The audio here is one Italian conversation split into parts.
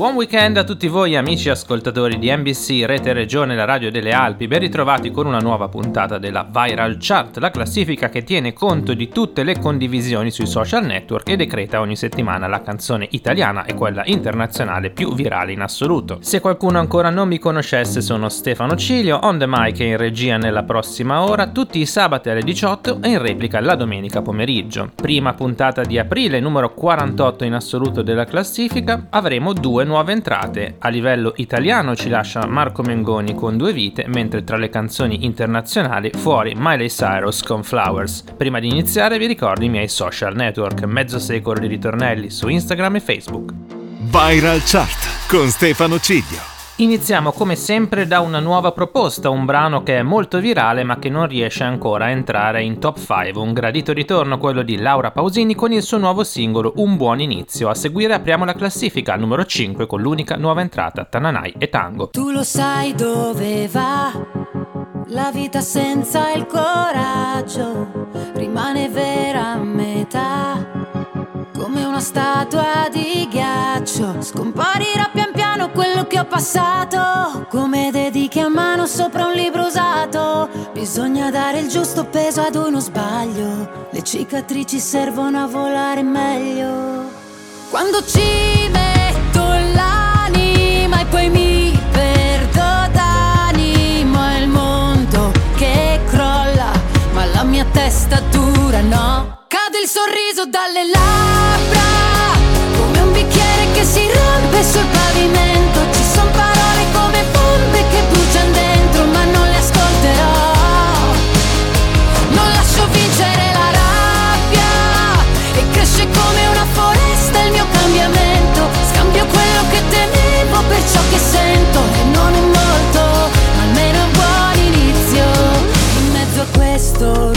Buon weekend a tutti voi amici ascoltatori di NBC Rete Regione, la radio delle Alpi, ben ritrovati con una nuova puntata della Viral Chart, la classifica che tiene conto di tutte le condivisioni sui social network e decreta ogni settimana la canzone italiana e quella internazionale più virale in assoluto. Se qualcuno ancora non mi conoscesse sono Stefano Cilio, on the mic e in regia nella prossima ora, tutti i sabati alle 18 e in replica la domenica pomeriggio. Prima puntata di aprile, numero 48 in assoluto della classifica, avremo due nuove entrate. A livello italiano ci lascia Marco Mengoni con due vite, mentre tra le canzoni internazionali fuori Miley Cyrus con Flowers. Prima di iniziare vi ricordo i miei social network, mezzo secolo di ritornelli su Instagram e Facebook. Viral Chart con Stefano Ciglio. Iniziamo come sempre da una nuova proposta, un brano che è molto virale ma che non riesce ancora a entrare in top 5, un gradito ritorno quello di Laura Pausini con il suo nuovo singolo Un buon inizio. A seguire apriamo la classifica al numero 5 con l'unica nuova entrata Tananai e Tango. Tu lo sai dove va la vita senza il coraggio, rimane vera a metà come una statua di ghiaccio. Scomparirà pian piano quello che ho passato, come dedichi a mano sopra un libro usato. Bisogna dare il giusto peso ad uno sbaglio, le cicatrici servono a volare meglio. Quando ci metto l'anima e poi mi perdo d'animo, è il mondo che crolla, ma la mia testa dura no. Il sorriso dalle labbra, come un bicchiere che si rompe sul pavimento. Ci sono parole come bombe che bruciano dentro, ma non le ascolterò. Non lascio vincere la rabbia e cresce come una foresta il mio cambiamento. Scambio quello che temevo per ciò che sento e non è molto, ma almeno un buon inizio. In mezzo a questo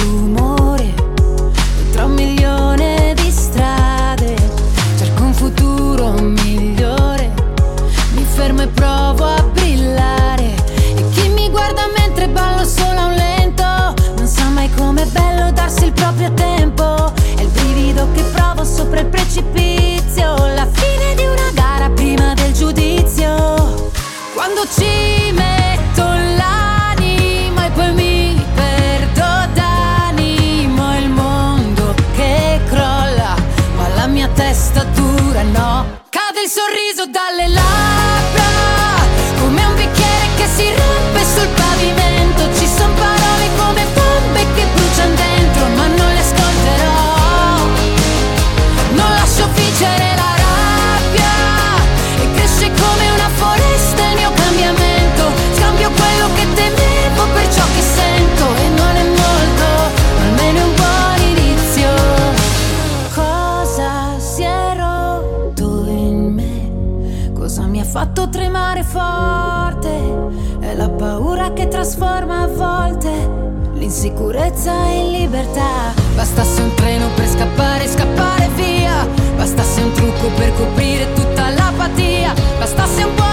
paura che trasforma a volte l'insicurezza in libertà. Bastasse un treno per scappare, scappare via. Bastasse un trucco per coprire tutta l'apatia. Bastasse un buon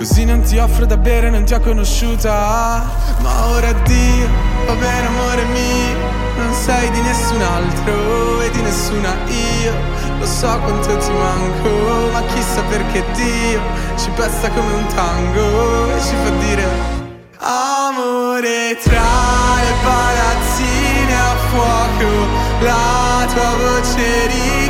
Così non ti offro da bere, non ti ho conosciuta. Ma ora addio, va bene amore mio. Non sei di nessun altro e di nessuna io. Lo so quanto ti manco, ma chissà perché Dio ci pesta come un tango e ci fa dire Amore tra le palazzine a fuoco, la tua voce riconosco.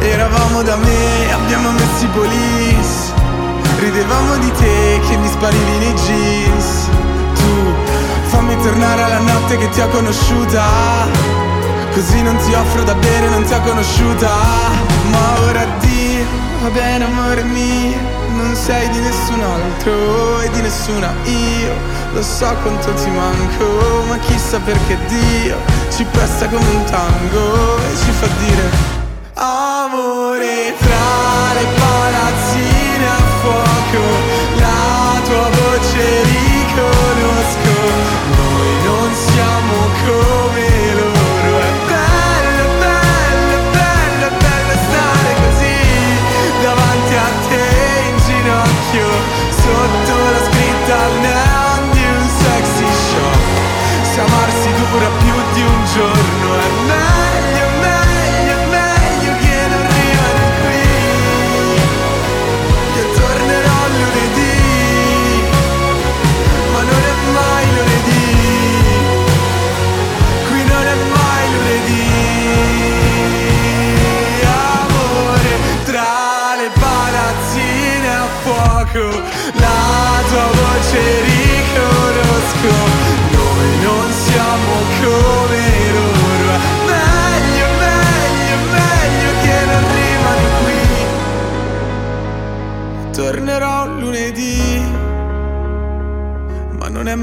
Eravamo da me, abbiamo messo i police. Ridevamo di te che mi sparivi nei jeans. Tu fammi tornare alla notte che ti ho conosciuta. Così non ti offro da bere, non ti ho conosciuta Ma ora addio, va bene amore mio Non sei di nessun altro e di nessuna io Lo so quanto ti manco, ma chissà perché Dio Ci presta come un tango e ci fa dire Amore tra le palazzine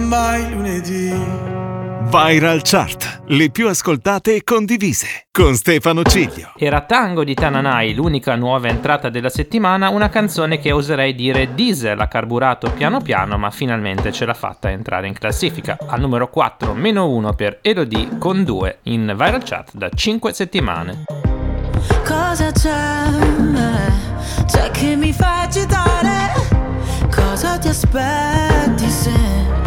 mai lunedì Viral Chart, le più ascoltate e condivise, con Stefano Ciglio. Era Tango di Tananai, l'unica nuova entrata della settimana, una canzone che oserei dire diesel ha carburato piano piano, ma finalmente ce l'ha fatta entrare in classifica. Al numero 4, meno 1 per Elodie con 2 in Viral Chart da 5 settimane. Cosa c'è? C'è che mi fa agitare? Cosa ti aspetti se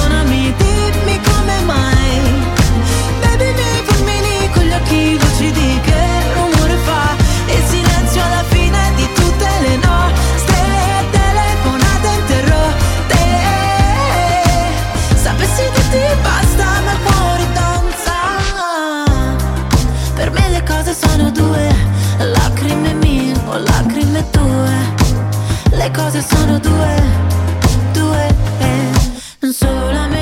cose sono due, due. Solamente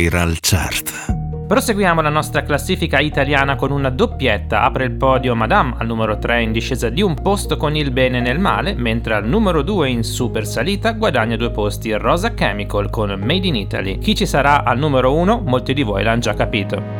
Viral Chart. Proseguiamo la nostra classifica italiana con una doppietta. Apre il podio Madame al numero 3 in discesa di un posto con il bene nel male, mentre al numero 2 in super salita guadagna due posti Rosa Chemical con Made in Italy. Chi ci sarà al numero 1? Molti di voi l'hanno già capito.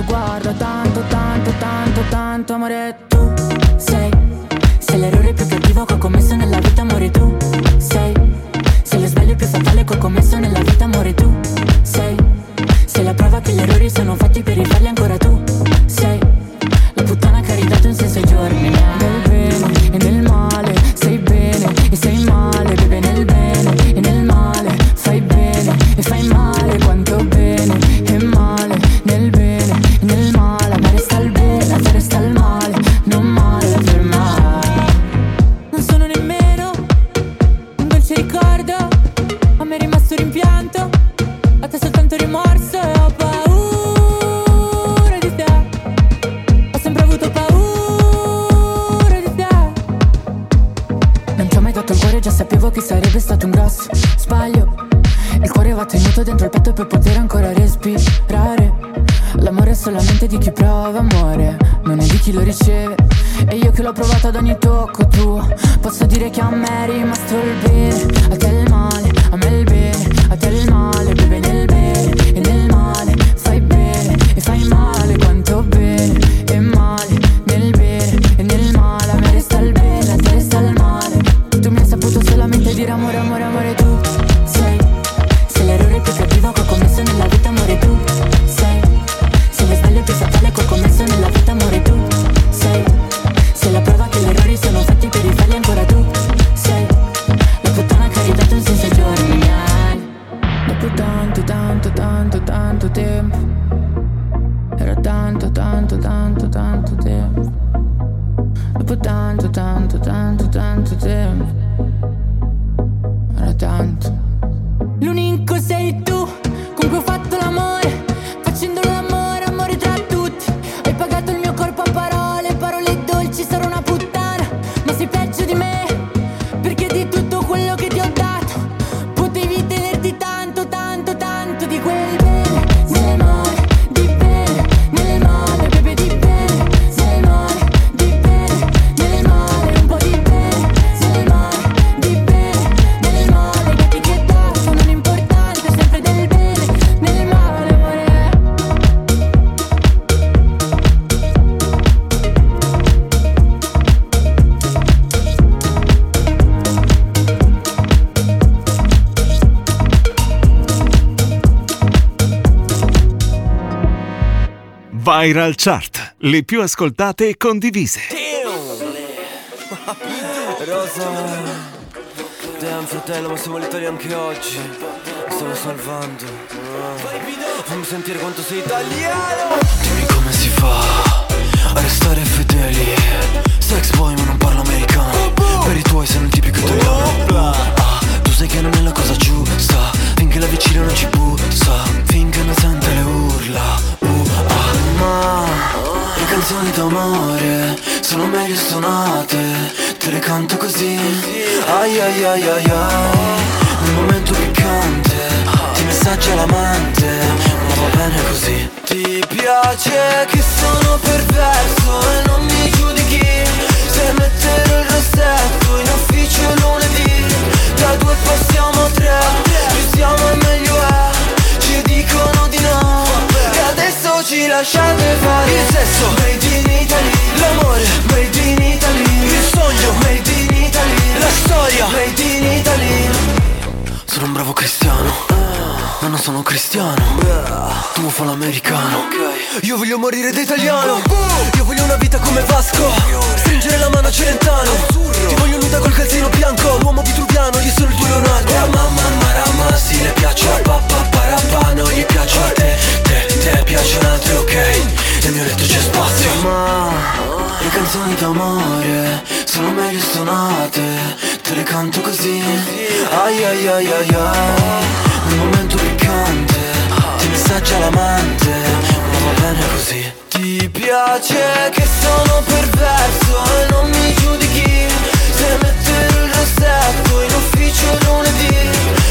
detto guarda tanto, tanto, tanto, tanto amore tu sei Sei l'errore più cattivo che ho commesso nella vita amore tu sei Sei lo sbaglio più fatale che ho commesso nella vita amore tu sei Sei la prova che gli errori sono fatti per Viral Chart, le più ascoltate e condivise. Rosa, te è un fratello, ma siamo all'Italia anche oggi. Mi stavo salvando. Fammi sentire quanto sei italiano. Dimmi come si fa a restare fedeli. Sex boy ma non parlo americano. Per i tuoi sei un tipico italiano. Ah, tu sai che non è la cosa giusta. Finché la vicina non ci bussa. Finché non sente le urla. Ma le canzoni d'amore sono meglio suonate Te le canto così. Ai ai ai ai ai. Nel momento piccante Ti messaggio all'amante Ma va bene così. Ti piace che sono perverso E non mi giudichi. Se metterò il rossetto In ufficio lunedì Da due passiamo a tre. Più siamo e meglio è Ci dicono di no ci lasciate fare Il sesso. Made in Italy L'amore. Made in Italy Il sogno. Made in Italy La storia. Made in Italy. Sono un bravo cristiano ma non sono cristiano. Tu fa l'americano. Io voglio morire da italiano. Io voglio una vita come Vasco. Stringere la mano a Celentano. Ti voglio nuda col calzino bianco. L'uomo vitruviano, io sono il tuo Leonardo. La mamma marama, sì le piace a papà parapà Non gli piace a te, te, te piacciono altri ok? Nel mio letto c'è spazio. Ma le canzoni d'amore sono meglio suonate Te le canto così. Ai ai ai ai ai. Nel momento piccante Ti messaggia l'amante Ma va bene così. Ti piace che sono perverso E non mi giudichi. Se mettere il rossetto In ufficio lunedì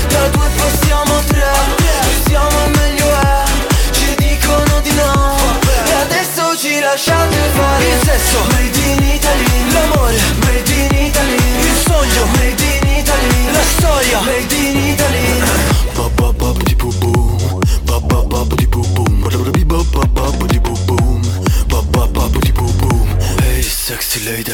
Da due passiamo a tre siamo meglio di no E adesso ci lasciate fare Il sesso Made in Italy L'amore Made in Italy Il sogno Made in Italy La storia Made in Italy Hey sexy lady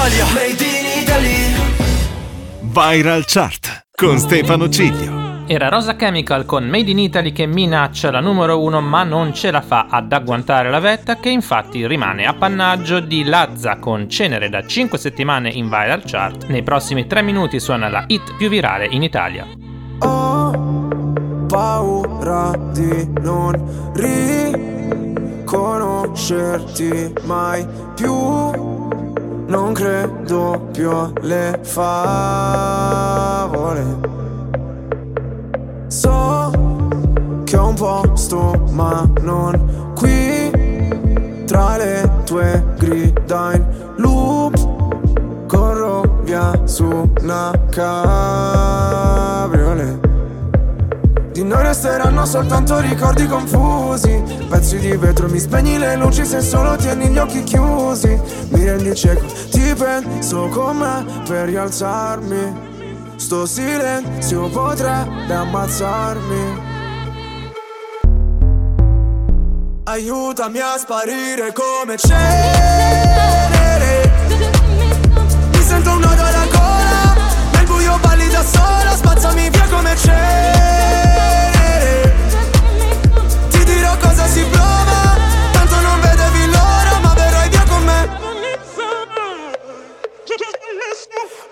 Italy L'Italia Made in Italy Viral Chart con Stefano Ciglio. Era Rosa Chemical con Made in Italy che minaccia la numero 1 ma non ce la fa ad agguantare la vetta che infatti rimane appannaggio di Lazza con Cenere da 5 settimane in viral chart. Nei prossimi 3 minuti suona la hit più virale in Italia. Ho paura di non riconoscerti mai più. Non credo più alle favole. So che ho un posto, ma non qui. Tra le tue grida in loop, corro via su una cabriolet. Di noi resteranno soltanto ricordi confusi Pezzi di vetro, mi spegni le luci se solo tieni gli occhi chiusi Mi rendi cieco, ti penso con me per rialzarmi. Sto silenzio potrebbe ammazzarmi. Aiutami a sparire come cenere. Mi sento un nodo alla gola Nel buio balli da sola Spazzami via come cenere. Ti dirò cosa si prova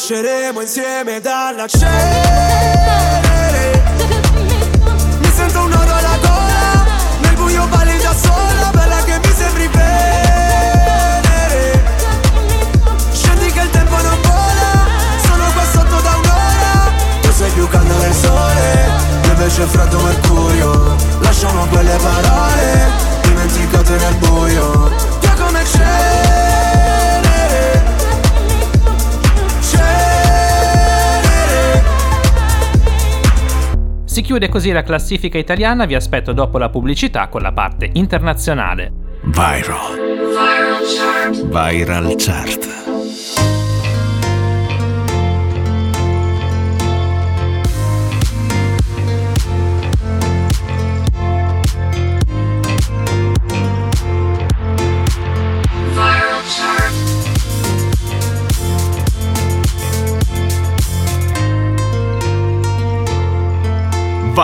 Rinasceremo insieme dalla cenere Mi sento un nodo alla gola Nel buio balli da sola Bella che mi sembri venere Scendi che il tempo non vola Sono qua sotto da un'ora. Tu sei più caldo del sole Io invece freddo mercurio. Lasciamo quelle parole Dimenticate nel buio Si chiude così la classifica italiana, vi aspetto dopo la pubblicità con la parte internazionale. Viral. Viral Chart. Viral Chart.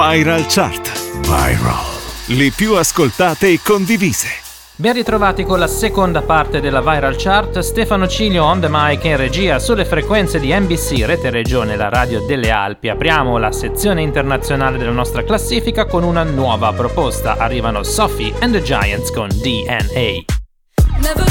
Viral. Le più ascoltate e condivise. Ben ritrovati con la seconda parte della Viral Chart, Stefano Cilio on the mic in regia sulle frequenze di NBC Rete Regione, la radio delle Alpi. Apriamo la sezione internazionale della nostra classifica con una nuova proposta. Arrivano Sophie and the Giants con DNA. Never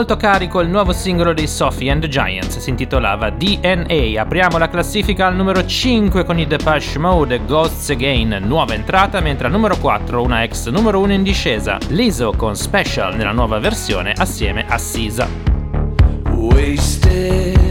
Molto carico il nuovo singolo dei Sophie and the Giants, si intitolava DNA. Apriamo la classifica al numero 5 con i Depeche Mode Ghosts Again, nuova entrata, mentre al numero 4 una ex numero 1 in discesa, Liso con Special nella nuova versione assieme a Sisa. Wasted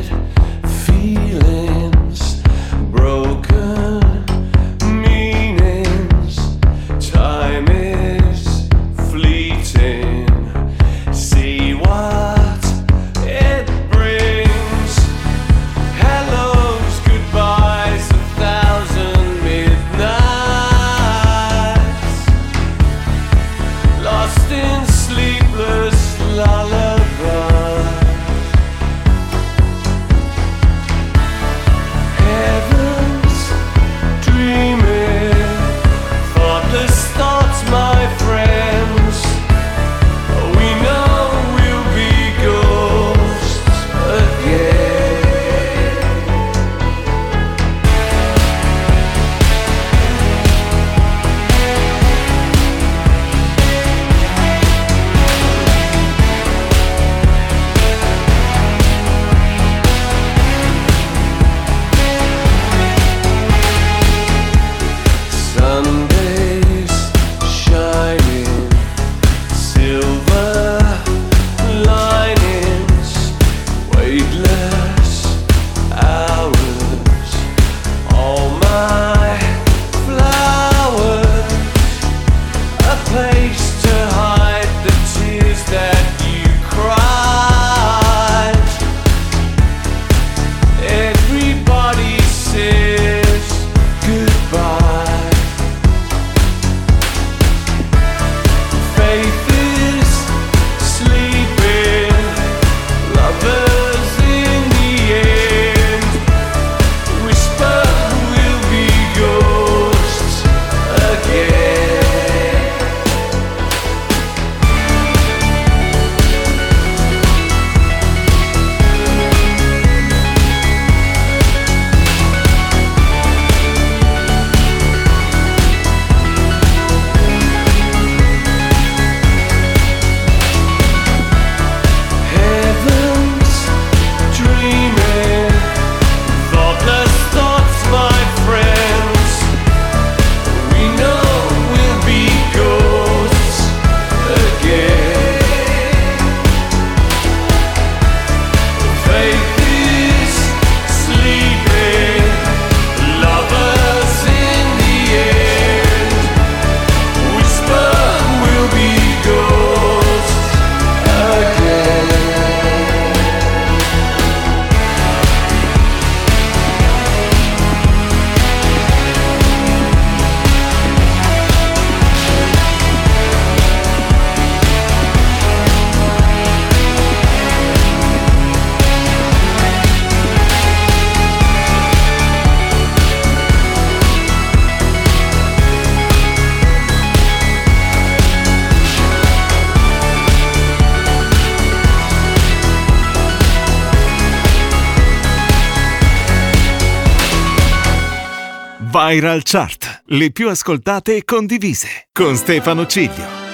Spiral Chart, le più ascoltate e condivise, con Stefano Ciglio.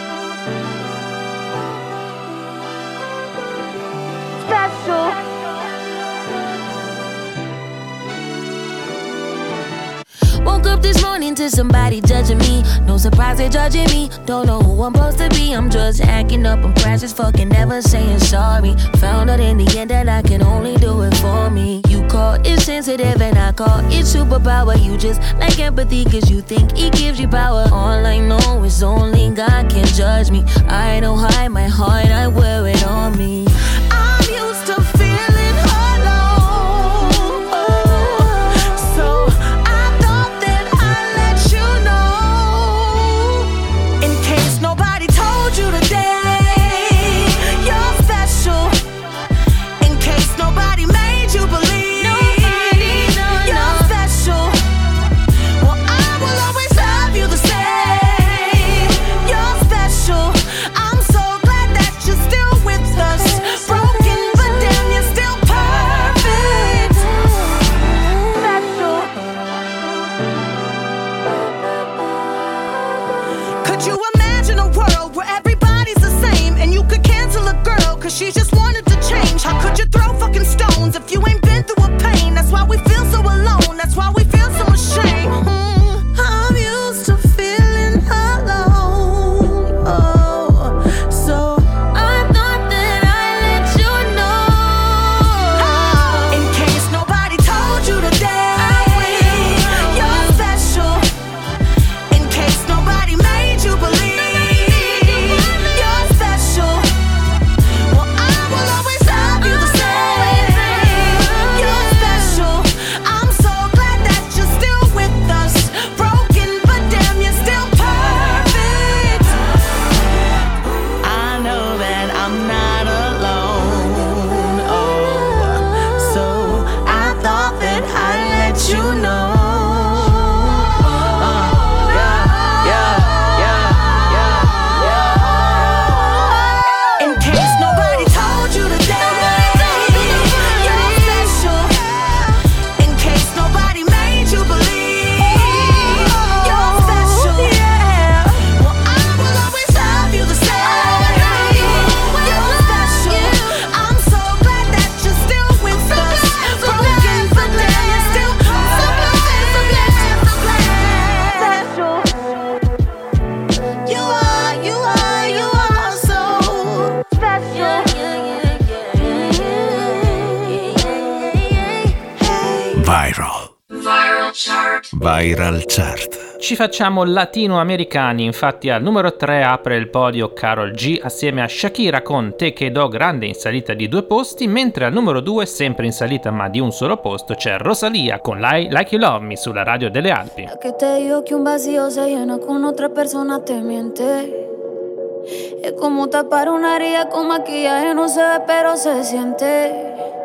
Woke up this morning to somebody judging me. No surprise they're judging me. Don't know who I'm supposed to be. I'm just acting up. I'm precious, fucking never saying sorry. Found out in the end that I can only do it for me. You call it sensitive and I call it superpower. You just like empathy cause you think it gives you power. All I know is only God can judge me. I don't hide my heart, I wear it on me. Ci facciamo latinoamericani, infatti al numero 3 apre il podio Carol G assieme a Shakira con Te che do grande in salita di due posti, mentre al numero 2 sempre in salita ma di un solo posto c'è Rosalia con Like, like You Love Me sulla radio delle Alpi. Es como tapar una herida con maquillaje, no se ve pero se siente.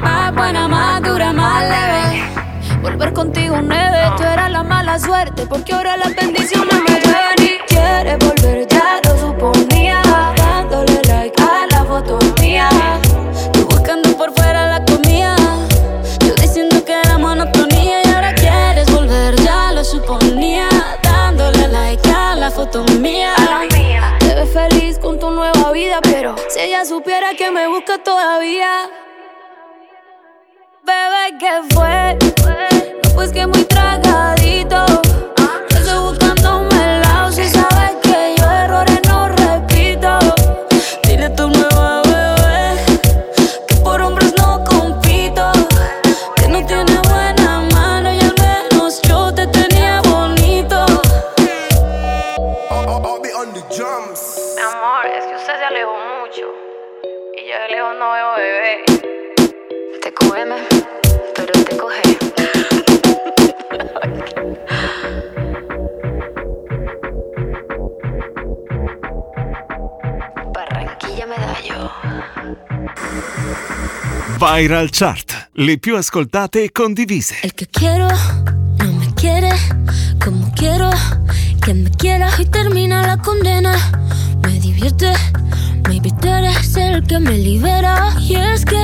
Más buena, más dura, más leve. Volver contigo nueve, tú eras la mala suerte. Porque ahora las bendiciones me llueven y quieres volver, ya lo suponía. Dándole like a la foto mía. Tú buscando por fuera la comida. Yo diciendo que era monotonía. Y ahora quieres volver, ya lo suponía. Dándole like a la foto mía. Te ves feliz con tu nueva vida, pero si ella supiera que me busca todavía. Bebé, ¿qué fue? Pues que muy tragadito. Viral Chart, le più ascoltate e condivise. El que quiero no me quiere como quiero que me quiera y termina la condena. Me divierte, tú eres el que me libera. Y es que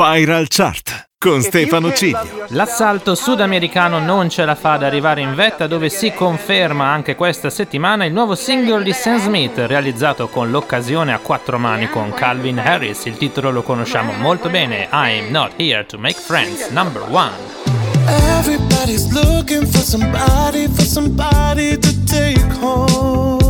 Viral Chart con Stefano Ciglio. L'assalto sudamericano non ce la fa ad arrivare in vetta dove si conferma anche questa settimana il nuovo singolo di Sam Smith realizzato con l'occasione a quattro mani con Calvin Harris. Il titolo lo conosciamo molto bene, I'm Not Here to Make Friends, number one. Everybody's looking for somebody, for somebody to take home.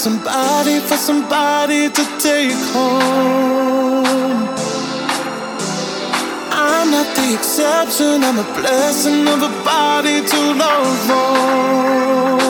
somebody, for somebody to take home. Exception, I'm a blessing of a body to love on.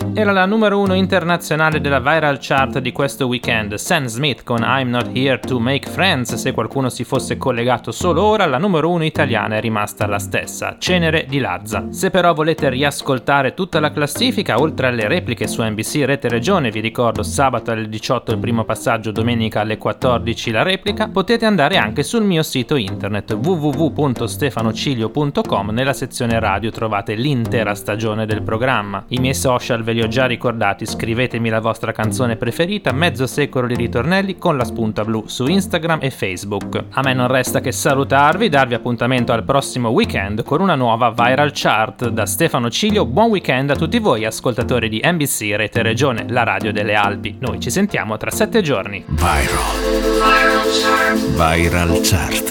Era la numero uno internazionale della viral chart di questo weekend, Sam Smith con I'm Not Here to Make Friends. Se qualcuno si fosse collegato solo ora, la numero uno italiana è rimasta la stessa, Cenere di Lazza. Se però volete riascoltare tutta la classifica, oltre alle repliche su NBC Rete Regione, vi ricordo sabato alle 18 il primo passaggio, domenica alle 14 la replica, potete andare anche sul mio sito internet www.stefanocilio.com. Nella sezione radio trovate l'intera stagione del programma. I miei social ve li ho già ricordati, scrivetemi la vostra canzone preferita, mezzo secolo di ritornelli con la spunta blu su Instagram e Facebook. A me non resta che salutarvi, darvi appuntamento al prossimo weekend con una nuova viral chart. Da Stefano Ciglio, buon weekend a tutti voi ascoltatori di NBC Rete Regione, la radio delle Alpi. Noi ci sentiamo tra sette giorni. Viral. Viral Chart.